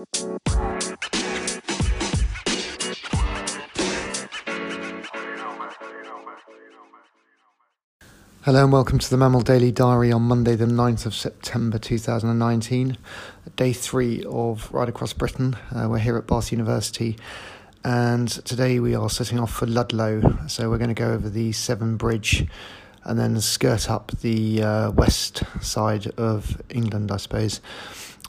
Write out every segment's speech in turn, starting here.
Hello and welcome to the MAMIL Daily Diary on Monday, the 9th of September 2019, day three of Ride Across Britain. Uh, we're here at Bath University and today we are setting off for Ludlow. So we're going to go over the Severn Bridge and then skirt up the uh, west side of England, I suppose,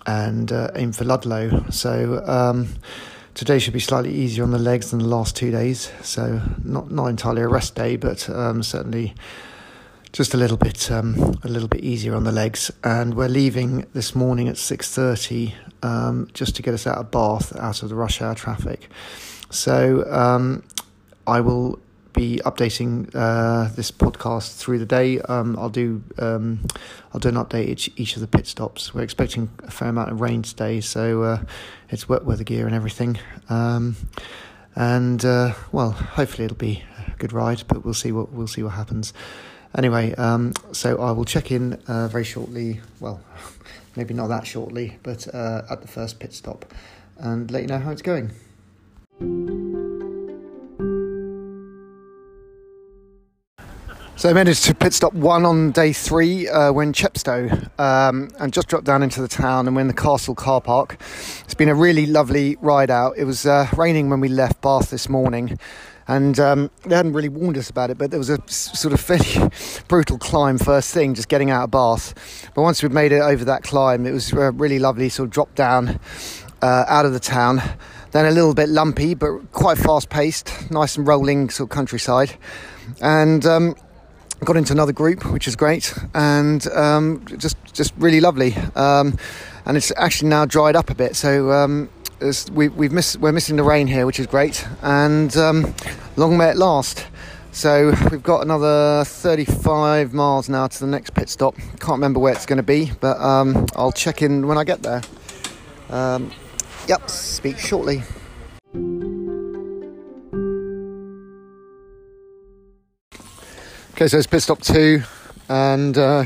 and uh, aim for Ludlow. So um, today should be slightly easier on the legs than the last two days. So not, not entirely a rest day, but um, certainly just a little bit um, a little bit easier on the legs and we're leaving this morning at 6.30 um, just to get us out of Bath out of the rush hour traffic so um, I will be updating uh, this podcast through the day um, I'll do um, I'll do an update each, each of the pit stops we're expecting a fair amount of rain today so uh, it's wet weather gear and everything um, and uh, well hopefully it'll be a good ride but we'll see what we'll see what happens Anyway, um, so I will check in uh, very shortly. Well, maybe not that shortly, but uh, at the first pit stop and let you know how it's going. So I it to pit stop one on day three. Uh, we're Chepstow um, and just dropped down into the town and we're in the castle car park. It's been a really lovely ride out. It was uh, raining when we left Bath this morning and um, they hadn't really warned us about it, but there was a sort of fairly brutal climb first thing, just getting out of Bath. But once we'd made it over that climb, it was uh, really lovely, sort of drop down uh, out of the town. Then a little bit lumpy, but quite fast paced, nice and rolling sort of countryside. And um, got into another group, which is great, and um, just just really lovely. Um, and it's actually now dried up a bit, so um, we, we've missed, we're missing the rain here, which is great, and um, long may it last. So we've got another 35 miles now to the next pit stop. Can't remember where it's going to be, but um, I'll check in when I get there. Um, yep, speak shortly. Okay, so it's pit stop two, and uh,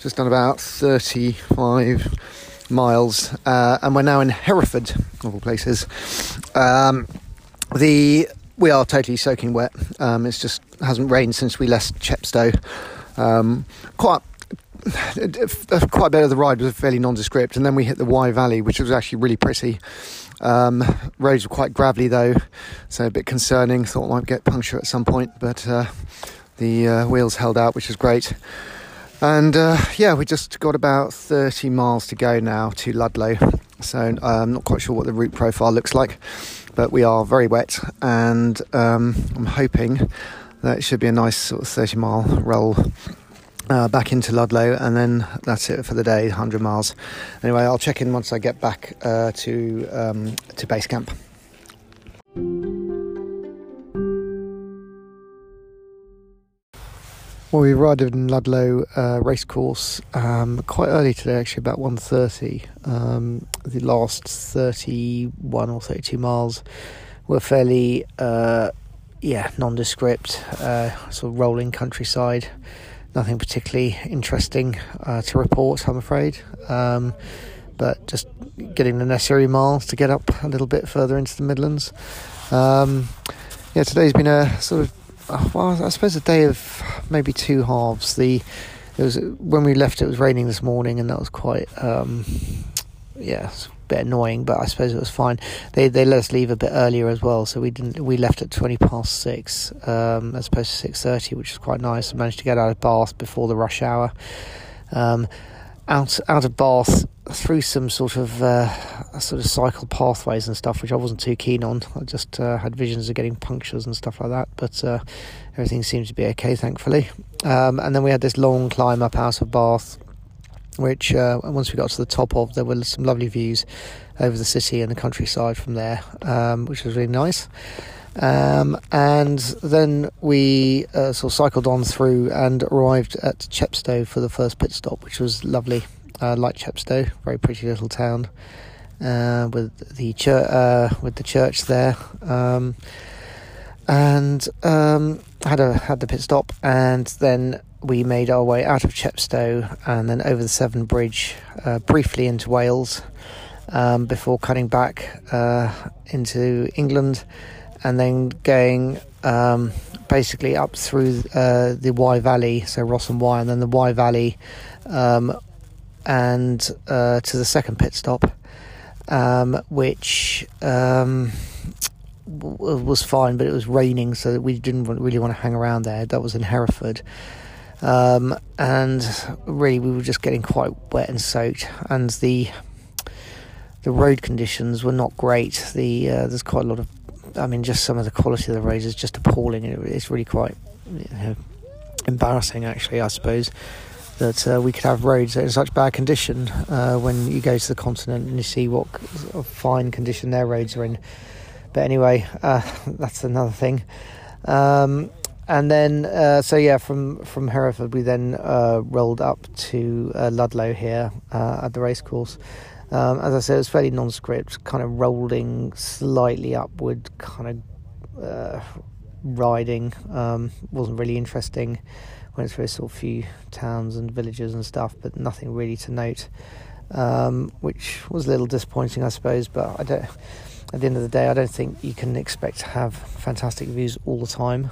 just done about 35 miles, uh, and we're now in Hereford, of all places. Um, the we are totally soaking wet. Um, it's just hasn't rained since we left Chepstow. Um, quite quite a bit of the ride was fairly nondescript, and then we hit the Wye Valley, which was actually really pretty. Um, roads were quite gravelly though, so a bit concerning. Thought I might get puncture at some point, but uh, the uh, wheels held out, which was great. And uh, yeah, we just got about 30 miles to go now to Ludlow. So I'm not quite sure what the route profile looks like, but we are very wet, and um, I'm hoping that it should be a nice sort of 30 mile roll uh, back into Ludlow, and then that's it for the day, 100 miles. Anyway, I'll check in once I get back uh, to um, to base camp. Well, we arrived in Ludlow uh, racecourse um, quite early today, actually about 1.30. Um, the last 31 or 32 miles were fairly, uh, yeah, nondescript, uh, sort of rolling countryside. Nothing particularly interesting uh, to report, I'm afraid. Um, but just getting the necessary miles to get up a little bit further into the Midlands. Um, yeah, today's been a sort of well, I suppose a day of maybe two halves. The it was when we left. It was raining this morning, and that was quite um, yeah, a bit annoying. But I suppose it was fine. They they let us leave a bit earlier as well, so we didn't. We left at twenty past six um, as opposed to six thirty, which was quite nice. I managed to get out of Bath before the rush hour. Um, out out of Bath through some sort of uh, sort of cycle pathways and stuff, which I wasn't too keen on. I just uh, had visions of getting punctures and stuff like that, but uh, everything seems to be okay, thankfully. Um, and then we had this long climb up out of Bath, which uh, once we got to the top of, there were some lovely views over the city and the countryside from there, um, which was really nice. Um, and then we uh, sort of cycled on through and arrived at Chepstow for the first pit stop, which was lovely. Uh, like Chepstow, very pretty little town uh, with the church, uh, with the church there, um, and um, had a had the pit stop, and then we made our way out of Chepstow and then over the Severn Bridge, uh, briefly into Wales, um, before cutting back uh, into England and then going um, basically up through uh, the Wye Valley, so Ross-on-Wye, and then the Wye Valley, um, and uh, to the second pit stop, um, which um, w- was fine, but it was raining, so we didn't really want to hang around there. That was in Hereford. Um, and really, we were just getting quite wet and soaked, and the the road conditions were not great. The uh, there's quite a lot of I mean, just some of the quality of the roads is just appalling. It's really quite you know, embarrassing, actually, I suppose, that uh, we could have roads in such bad condition uh, when you go to the continent and you see what fine condition their roads are in. But anyway, uh, that's another thing. Um, and then, uh, so yeah, from from Hereford, we then uh, rolled up to uh, Ludlow here at the racecourse. Um, as I said, it was fairly nondescript, kind of rolling slightly upward, kind of uh, riding. Um, wasn't really interesting. Went through a sort of few towns and villages and stuff, but nothing really to note, um, which was a little disappointing, I suppose. But I don't. At the end of the day, I don't think you can expect to have fantastic views all the time.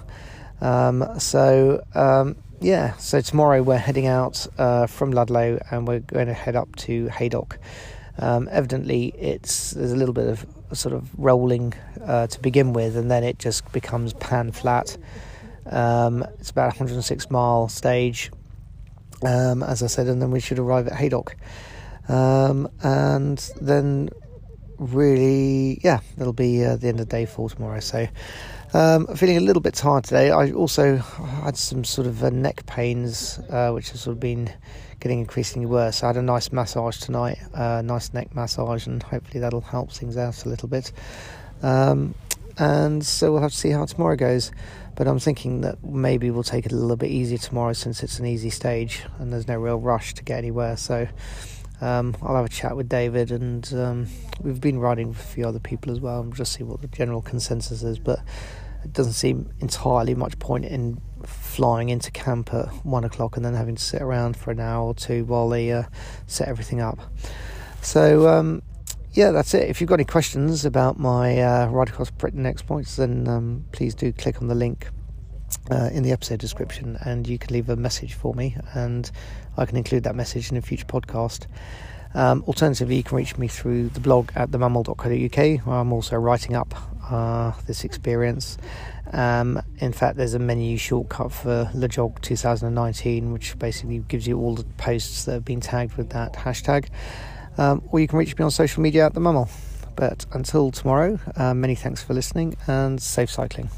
Um, so um, yeah, so tomorrow we're heading out uh, from Ludlow and we're going to head up to Haydock. Um, evidently, it's there's a little bit of sort of rolling uh, to begin with, and then it just becomes pan flat. Um, it's about 106 mile stage, um, as I said, and then we should arrive at Haydock, um, and then really, yeah, it'll be uh, the end of day for tomorrow. So. Um, feeling a little bit tired today. I also had some sort of uh, neck pains, uh, which have sort of been getting increasingly worse. I had a nice massage tonight, uh, nice neck massage, and hopefully that'll help things out a little bit. Um, and so we'll have to see how tomorrow goes. But I'm thinking that maybe we'll take it a little bit easier tomorrow since it's an easy stage and there's no real rush to get anywhere. So um, I'll have a chat with David, and um, we've been riding with a few other people as well, and just see what the general consensus is. But it doesn't seem entirely much point in flying into camp at one o'clock and then having to sit around for an hour or two while they uh, set everything up. So, um, yeah, that's it. If you've got any questions about my uh, Ride Across Britain exploits, then um, please do click on the link uh, in the episode description and you can leave a message for me and I can include that message in a future podcast. Um, alternatively, you can reach me through the blog at themamil.co.uk where I'm also writing up uh, this experience. Um, in fact, there's a menu shortcut for LeJog 2019, which basically gives you all the posts that have been tagged with that hashtag. Um, or you can reach me on social media at the MAMIL. But until tomorrow, uh, many thanks for listening and safe cycling.